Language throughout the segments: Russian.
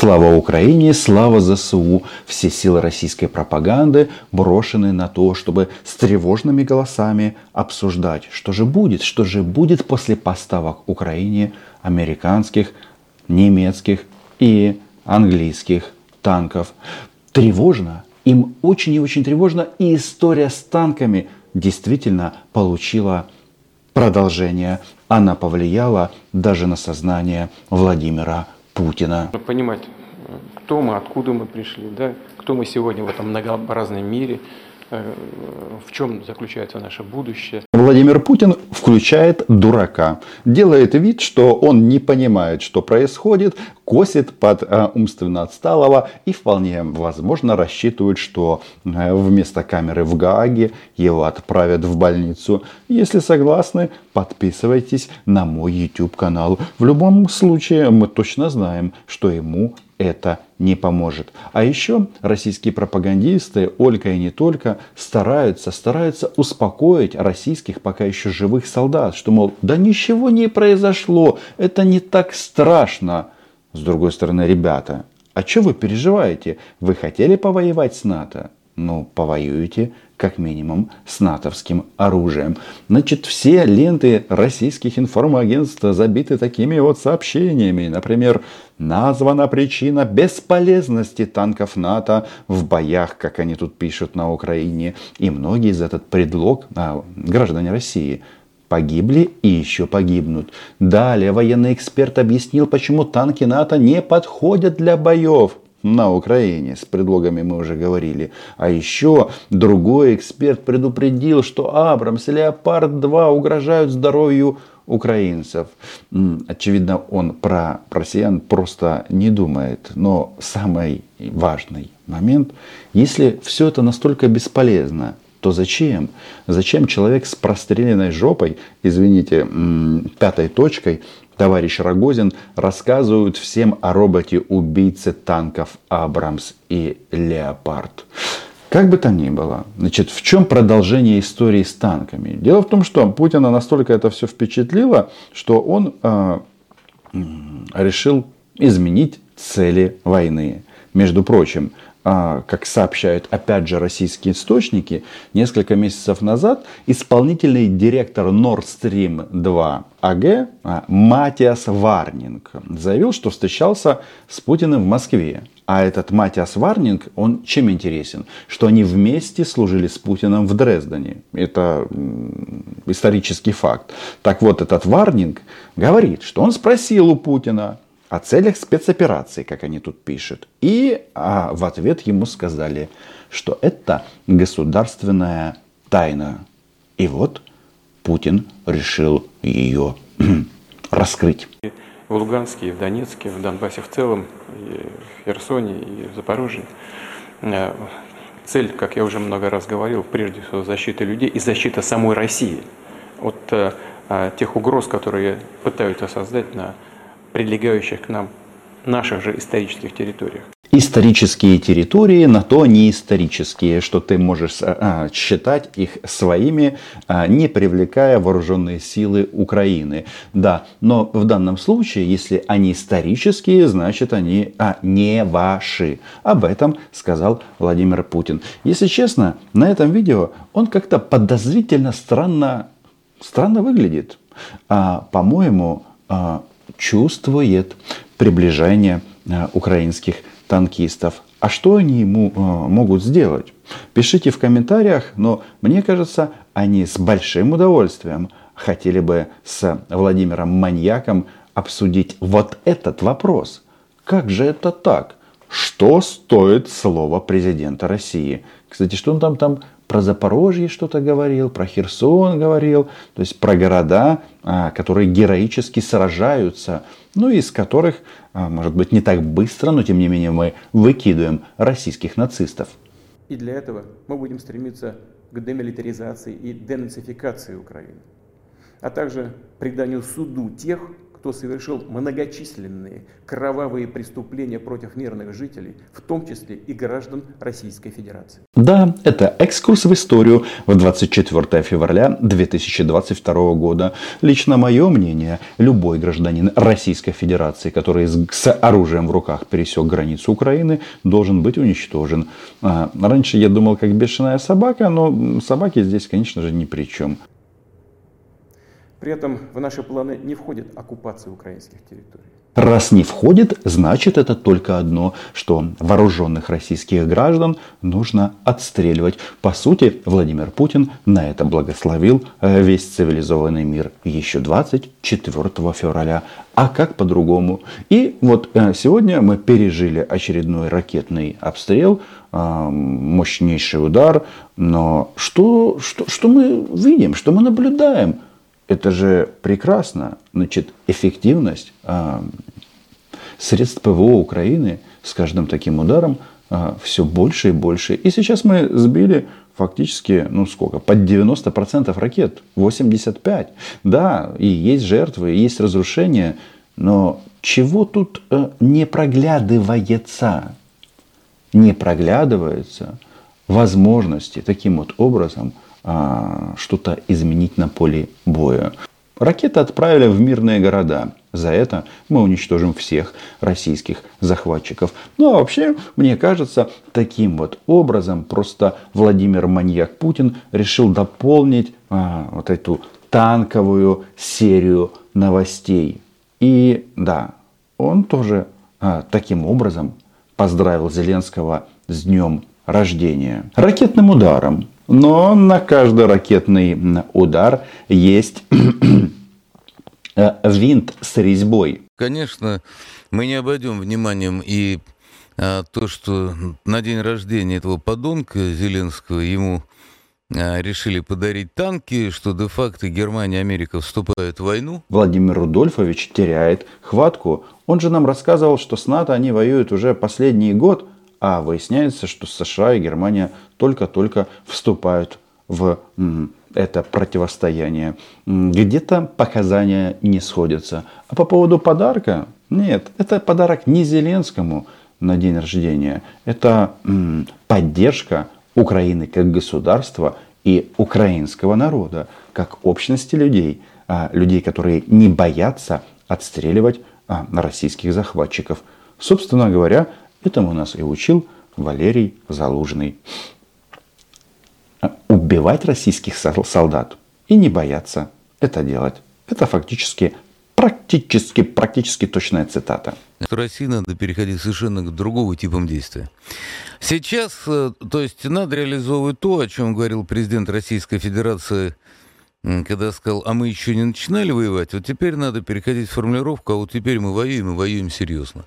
Слава Украине, слава ЗСУ. Все силы российской пропаганды брошены на то, чтобы с тревожными голосами обсуждать, что же будет, что же будет после поставок Украине американских, немецких и английских танков. Тревожно, им очень и очень тревожно, и история с танками действительно получила продолжение. Она повлияла даже на сознание Владимира Путина. Понимать, кто мы, откуда мы пришли, да, кто мы сегодня в этом многообразном мире, э, в чем заключается наше будущее. Владимир Путин включает дурака, делает вид, что он не понимает, что происходит, косит под э, умственно отсталого и вполне возможно рассчитывает, что э, вместо камеры в Гааге его отправят в больницу. Если согласны, подписывайтесь на мой YouTube канал. В любом случае мы точно знаем, что ему это не поможет. А еще российские пропагандисты, Ольга и не только, стараются, стараются успокоить российских пока еще живых солдат, что, мол, да ничего не произошло, это не так страшно. С другой стороны, ребята, а что вы переживаете? Вы хотели повоевать с НАТО? Ну, повоюете как минимум с натовским оружием. Значит, все ленты российских информагентств забиты такими вот сообщениями. Например, названа причина бесполезности танков НАТО в боях, как они тут пишут на Украине. И многие за этот предлог а, граждане России погибли и еще погибнут. Далее военный эксперт объяснил, почему танки НАТО не подходят для боев на Украине. С предлогами мы уже говорили. А еще другой эксперт предупредил, что Абрамс и Леопард-2 угрожают здоровью украинцев. Очевидно, он про россиян просто не думает. Но самый важный момент, если все это настолько бесполезно, то зачем? Зачем человек с простреленной жопой, извините, пятой точкой, товарищ Рогозин, рассказывают всем о роботе-убийце танков Абрамс и Леопард? Как бы там ни было, значит, в чем продолжение истории с танками? Дело в том, что Путина настолько это все впечатлило, что он э, решил изменить цели войны. Между прочим, как сообщают опять же российские источники, несколько месяцев назад исполнительный директор Nord Stream 2 АГ а, Матиас Варнинг заявил, что встречался с Путиным в Москве. А этот Матиас Варнинг, он чем интересен? Что они вместе служили с Путиным в Дрездене. Это исторический факт. Так вот, этот Варнинг говорит, что он спросил у Путина, о целях спецоперации, как они тут пишут. И а, в ответ ему сказали, что это государственная тайна. И вот Путин решил ее раскрыть. В Луганске, в Донецке, в Донбассе в целом, и в Херсоне, и в Запорожье. Э, цель, как я уже много раз говорил, прежде всего защита людей и защита самой России от э, э, тех угроз, которые пытаются создать на прилегающих к нам наших же исторических территориях. Исторические территории на то не исторические, что ты можешь а, считать их своими, а, не привлекая вооруженные силы Украины. Да, но в данном случае, если они исторические, значит они а, не ваши. Об этом сказал Владимир Путин. Если честно, на этом видео он как-то подозрительно странно, странно выглядит. А, по-моему, а, чувствует приближение э, украинских танкистов. А что они ему э, могут сделать? Пишите в комментариях, но мне кажется, они с большим удовольствием хотели бы с Владимиром Маньяком обсудить вот этот вопрос. Как же это так? Что стоит слово президента России? Кстати, что он там, там про Запорожье что-то говорил, про Херсон говорил, то есть про города, а, которые героически сражаются, ну и из которых, а, может быть, не так быстро, но тем не менее мы выкидываем российских нацистов. И для этого мы будем стремиться к демилитаризации и денацификации Украины, а также преданию суду тех, кто совершил многочисленные кровавые преступления против мирных жителей, в том числе и граждан Российской Федерации. Да, это экскурс в историю в 24 февраля 2022 года. Лично мое мнение, любой гражданин Российской Федерации, который с оружием в руках пересек границу Украины, должен быть уничтожен. А, раньше я думал, как бешеная собака, но собаки здесь, конечно же, ни при чем. При этом в наши планы не входит оккупация украинских территорий. Раз не входит, значит это только одно, что вооруженных российских граждан нужно отстреливать. По сути, Владимир Путин на это благословил э, весь цивилизованный мир еще 24 февраля. А как по-другому? И вот э, сегодня мы пережили очередной ракетный обстрел, мощнейший удар. Но что, что, что мы видим, что мы наблюдаем? Это же прекрасно. Значит, эффективность а, средств ПВО Украины с каждым таким ударом а, все больше и больше. И сейчас мы сбили фактически, ну сколько, под 90% ракет, 85%. Да, и есть жертвы, и есть разрушения, но чего тут э, не проглядывается? Не проглядывается возможности таким вот образом – что-то изменить на поле боя. Ракеты отправили в мирные города. За это мы уничтожим всех российских захватчиков. Ну а вообще, мне кажется, таким вот образом просто Владимир Маньяк Путин решил дополнить а, вот эту танковую серию новостей. И да, он тоже а, таким образом поздравил Зеленского с днем рождения. Ракетным ударом но на каждый ракетный удар есть винт с резьбой. Конечно, мы не обойдем вниманием и а, то, что на день рождения этого подонка Зеленского ему а, решили подарить танки, что де-факто Германия и Америка вступают в войну. Владимир Рудольфович теряет хватку. Он же нам рассказывал, что с НАТО они воюют уже последний год, а выясняется, что США и Германия только-только вступают в это противостояние. Где-то показания не сходятся. А по поводу подарка, нет, это подарок не Зеленскому на день рождения. Это поддержка Украины как государства и украинского народа, как общности людей, а, людей, которые не боятся отстреливать а, российских захватчиков. Собственно говоря, Этому нас и учил Валерий Залужный. Убивать российских солдат и не бояться это делать. Это фактически практически, практически точная цитата. России надо переходить совершенно к другому типам действия. Сейчас, э, то есть, надо реализовывать то, о чем говорил президент Российской Федерации когда сказал, а мы еще не начинали воевать, вот теперь надо переходить в формулировку, а вот теперь мы воюем и воюем серьезно.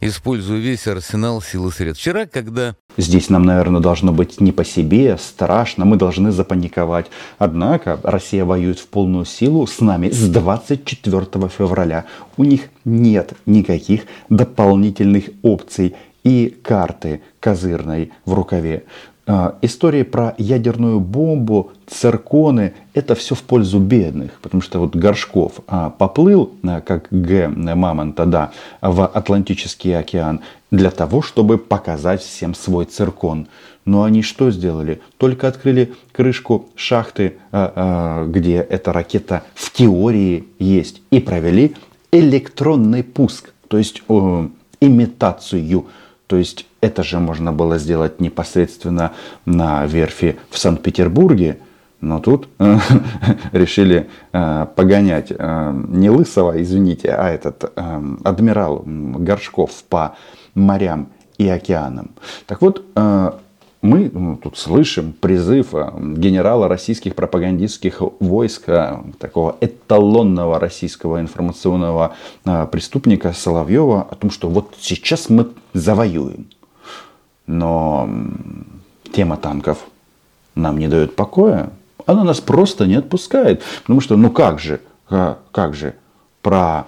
Используя весь арсенал сил и средств. Вчера, когда... Здесь нам, наверное, должно быть не по себе, страшно, мы должны запаниковать. Однако Россия воюет в полную силу с нами с 24 февраля. У них нет никаких дополнительных опций и карты козырной в рукаве. А, истории про ядерную бомбу, цирконы, это все в пользу бедных. Потому что вот Горшков а, поплыл, а, как Г. Мамонта, да, в Атлантический океан для того, чтобы показать всем свой циркон. Но они что сделали? Только открыли крышку шахты, где эта ракета в теории есть, и провели электронный пуск, то есть имитацию то есть это же можно было сделать непосредственно на верфи в Санкт-Петербурге, но тут э, решили э, погонять э, не Лысого, извините, а этот адмирал Горшков по морям и океанам. Так вот, мы ну, тут слышим призыв э, генерала российских пропагандистских войск, э, такого эталонного российского информационного э, преступника Соловьева о том, что вот сейчас мы завоюем. Но тема танков нам не дает покоя. Она нас просто не отпускает. Потому что, ну как же, как же, про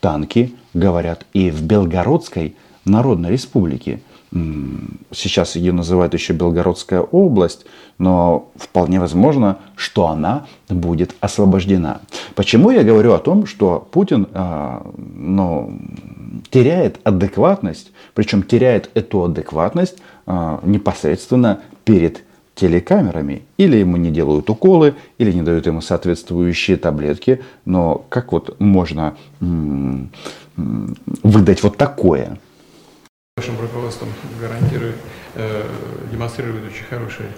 танки говорят и в Белгородской Народной Республике. Сейчас ее называют еще Белгородская область, но вполне возможно, что она будет освобождена. Почему я говорю о том, что Путин а, ну, теряет адекватность, причем теряет эту адекватность а, непосредственно перед телекамерами. Или ему не делают уколы, или не дают ему соответствующие таблетки. Но как вот можно выдать вот такое? Вашим руководством гарантирует, э, демонстрирует очень хорошие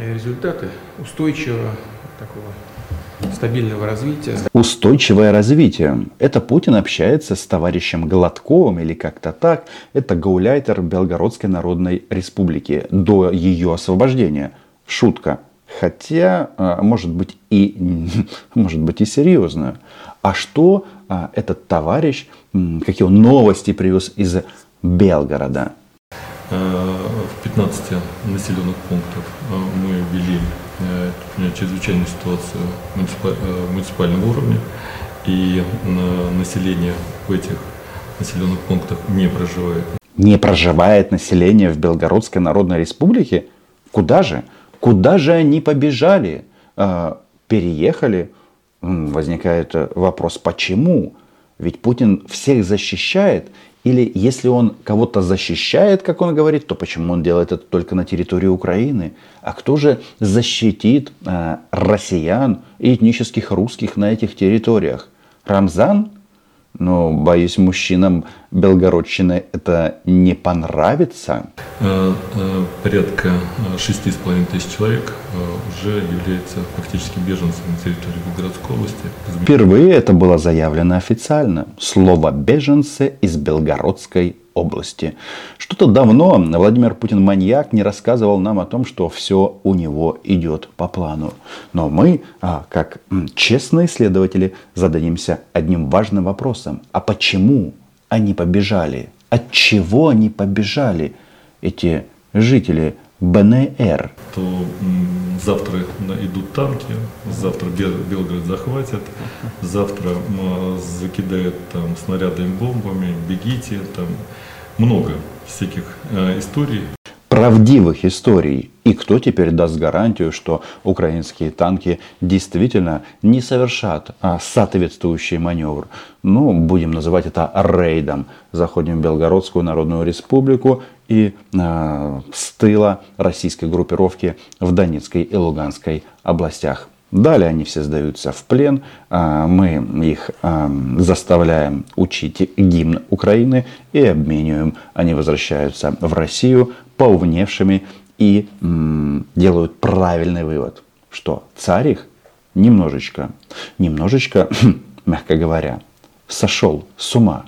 результаты устойчивого такого стабильного развития. Устойчивое развитие. Это Путин общается с товарищем Гладковым или как-то так. Это гауляйтер Белгородской Народной Республики до ее освобождения. Шутка. Хотя, а, может быть, и, может быть, и серьезно. А что а, этот товарищ, какие он новости привез из Белгорода? Э, в 15 населенных пунктах э, мы ввели Э, чрезвычайную ситуацию муниципального уровня, и население в этих населенных пунктах не проживает. Не проживает население в Белгородской Народной Республике? Куда же? Куда же они побежали? Переехали? Возникает вопрос, почему? Ведь Путин всех защищает или если он кого-то защищает, как он говорит, то почему он делает это только на территории Украины? А кто же защитит э, россиян и этнических русских на этих территориях? Рамзан? Но, боюсь, мужчинам Белгородчины это не понравится. Э, э, порядка шести с половиной тысяч человек уже являются фактически беженцами на территории Белгородской области. Впервые это было заявлено официально. Слово «беженцы» из Белгородской области. Что-то давно Владимир Путин маньяк не рассказывал нам о том, что все у него идет по плану. Но мы, а, как честные исследователи, зададимся одним важным вопросом. А почему они побежали? От чего они побежали, эти жители БНР? То завтра идут танки, завтра Белгород захватят, завтра закидают там снарядами, бомбами, бегите, там много всяких э, историй. Правдивых историй. И кто теперь даст гарантию, что украинские танки действительно не совершат а, соответствующий маневр? Ну, будем называть это рейдом. Заходим в Белгородскую Народную Республику и э, с тыла российской группировки в Донецкой и Луганской областях. Далее они все сдаются в плен, а, мы их а, заставляем учить гимн Украины и обмениваем. Они возвращаются в Россию поумневшими и делают правильный вывод, что царь их немножечко, немножечко, мягко говоря, сошел с ума.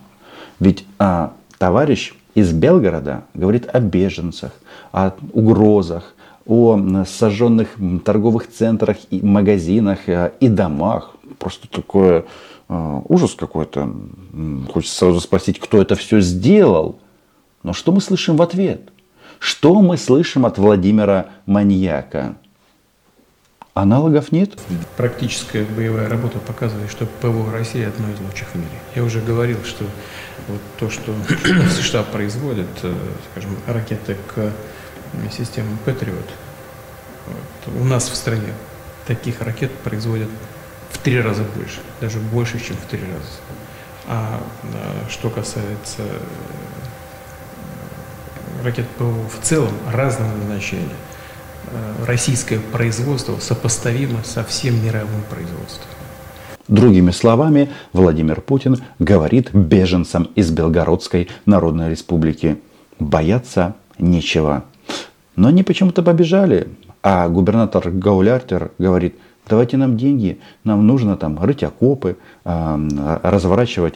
Ведь а, товарищ из Белгорода говорит о беженцах, о угрозах, о сожженных торговых центрах и магазинах э, и домах. Просто такое э, ужас какой-то. Хочется сразу спросить, кто это все сделал. Но что мы слышим в ответ? Что мы слышим от Владимира Маньяка? Аналогов нет? Практическая боевая работа показывает, что ПВО России одно из лучших в мире. Я уже говорил, что вот то, что США производят, э, скажем, ракеты к системы Patriot. Вот. У нас в стране таких ракет производят в три раза больше, даже больше, чем в три раза. А, а что касается э, ракет ПВО в целом разного назначения, э, российское производство сопоставимо со всем мировым производством. Другими словами, Владимир Путин говорит беженцам из Белгородской Народной Республики, бояться нечего. Но они почему-то побежали. А губернатор Гауляртер говорит, давайте нам деньги, нам нужно там рыть окопы, разворачивать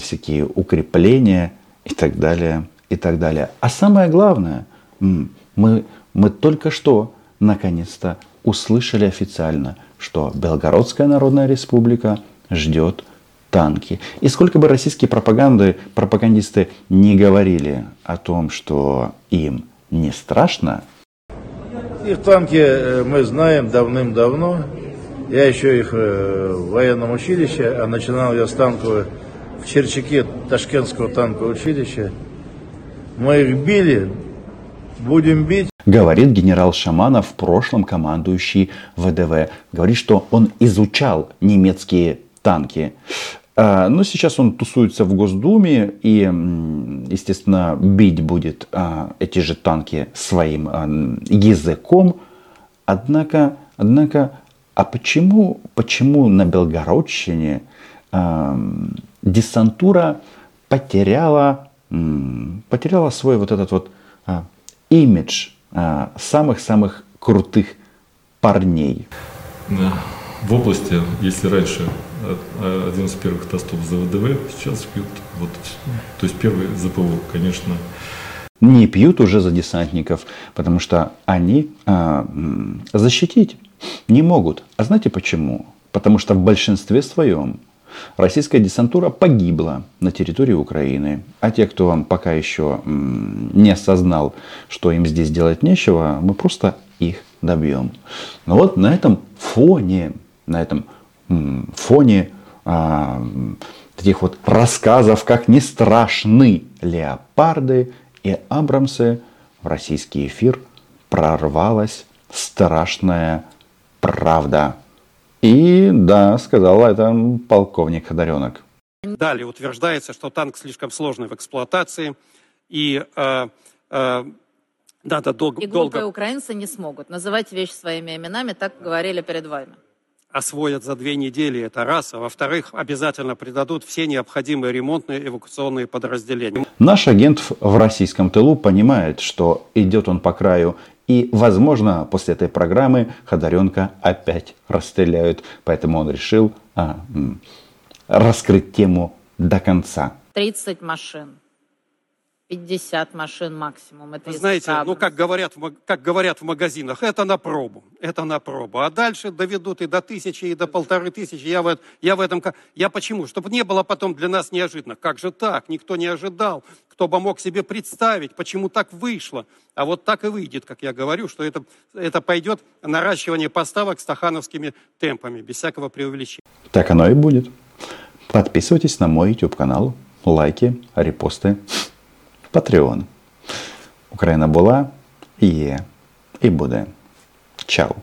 всякие укрепления и так далее, и так далее. А самое главное, мы, мы только что наконец-то услышали официально, что Белгородская Народная Республика ждет танки. И сколько бы российские пропаганды, пропагандисты не говорили о том, что им не страшно? Их танки э, мы знаем давным-давно. Я еще их э, в военном училище, а начинал я с танкового в Черчаке Ташкентского танкового училища. Мы их били, будем бить. Говорит генерал Шаманов, в прошлом командующий ВДВ. Говорит, что он изучал немецкие танки. А, но сейчас он тусуется в Госдуме и, естественно, бить будет а, эти же танки своим а, языком. Однако, однако, а почему, почему на Белгородчине десантура потеряла, потеряла свой вот этот вот имидж самых-самых крутых парней? В области, если раньше один из первых тостов за ВДВ, сейчас пьют, вот, то есть первый ЗПУ, конечно. Не пьют уже за десантников, потому что они а, защитить не могут. А знаете почему? Потому что в большинстве своем российская десантура погибла на территории Украины. А те, кто вам пока еще не осознал, что им здесь делать нечего, мы просто их добьем. Но вот на этом фоне, на этом фоне а, таких вот рассказов, как не страшны леопарды и абрамсы, в российский эфир прорвалась страшная правда. И да, сказал это полковник Ходоренок. Далее утверждается, что танк слишком сложный в эксплуатации и э, э, надо дол- и долго... украинцы не смогут называть вещи своими именами, так говорили перед вами освоят за две недели, это раз. А во-вторых, обязательно придадут все необходимые ремонтные эвакуационные подразделения. Наш агент в российском тылу понимает, что идет он по краю. И, возможно, после этой программы Ходоренко опять расстреляют. Поэтому он решил а, раскрыть тему до конца. 30 машин. 50 машин максимум. Это Вы знаете, ну как говорят, как говорят в магазинах, это на пробу, это на пробу. А дальше доведут и до тысячи, и до полторы тысячи. Я в, я в этом... Я почему? Чтобы не было потом для нас неожиданно. Как же так? Никто не ожидал. Кто бы мог себе представить, почему так вышло. А вот так и выйдет, как я говорю, что это, это пойдет наращивание поставок стахановскими темпами, без всякого преувеличения. Так оно и будет. Подписывайтесь на мой YouTube канал, лайки, репосты. Patreon. Україна була, є і буде. Чао!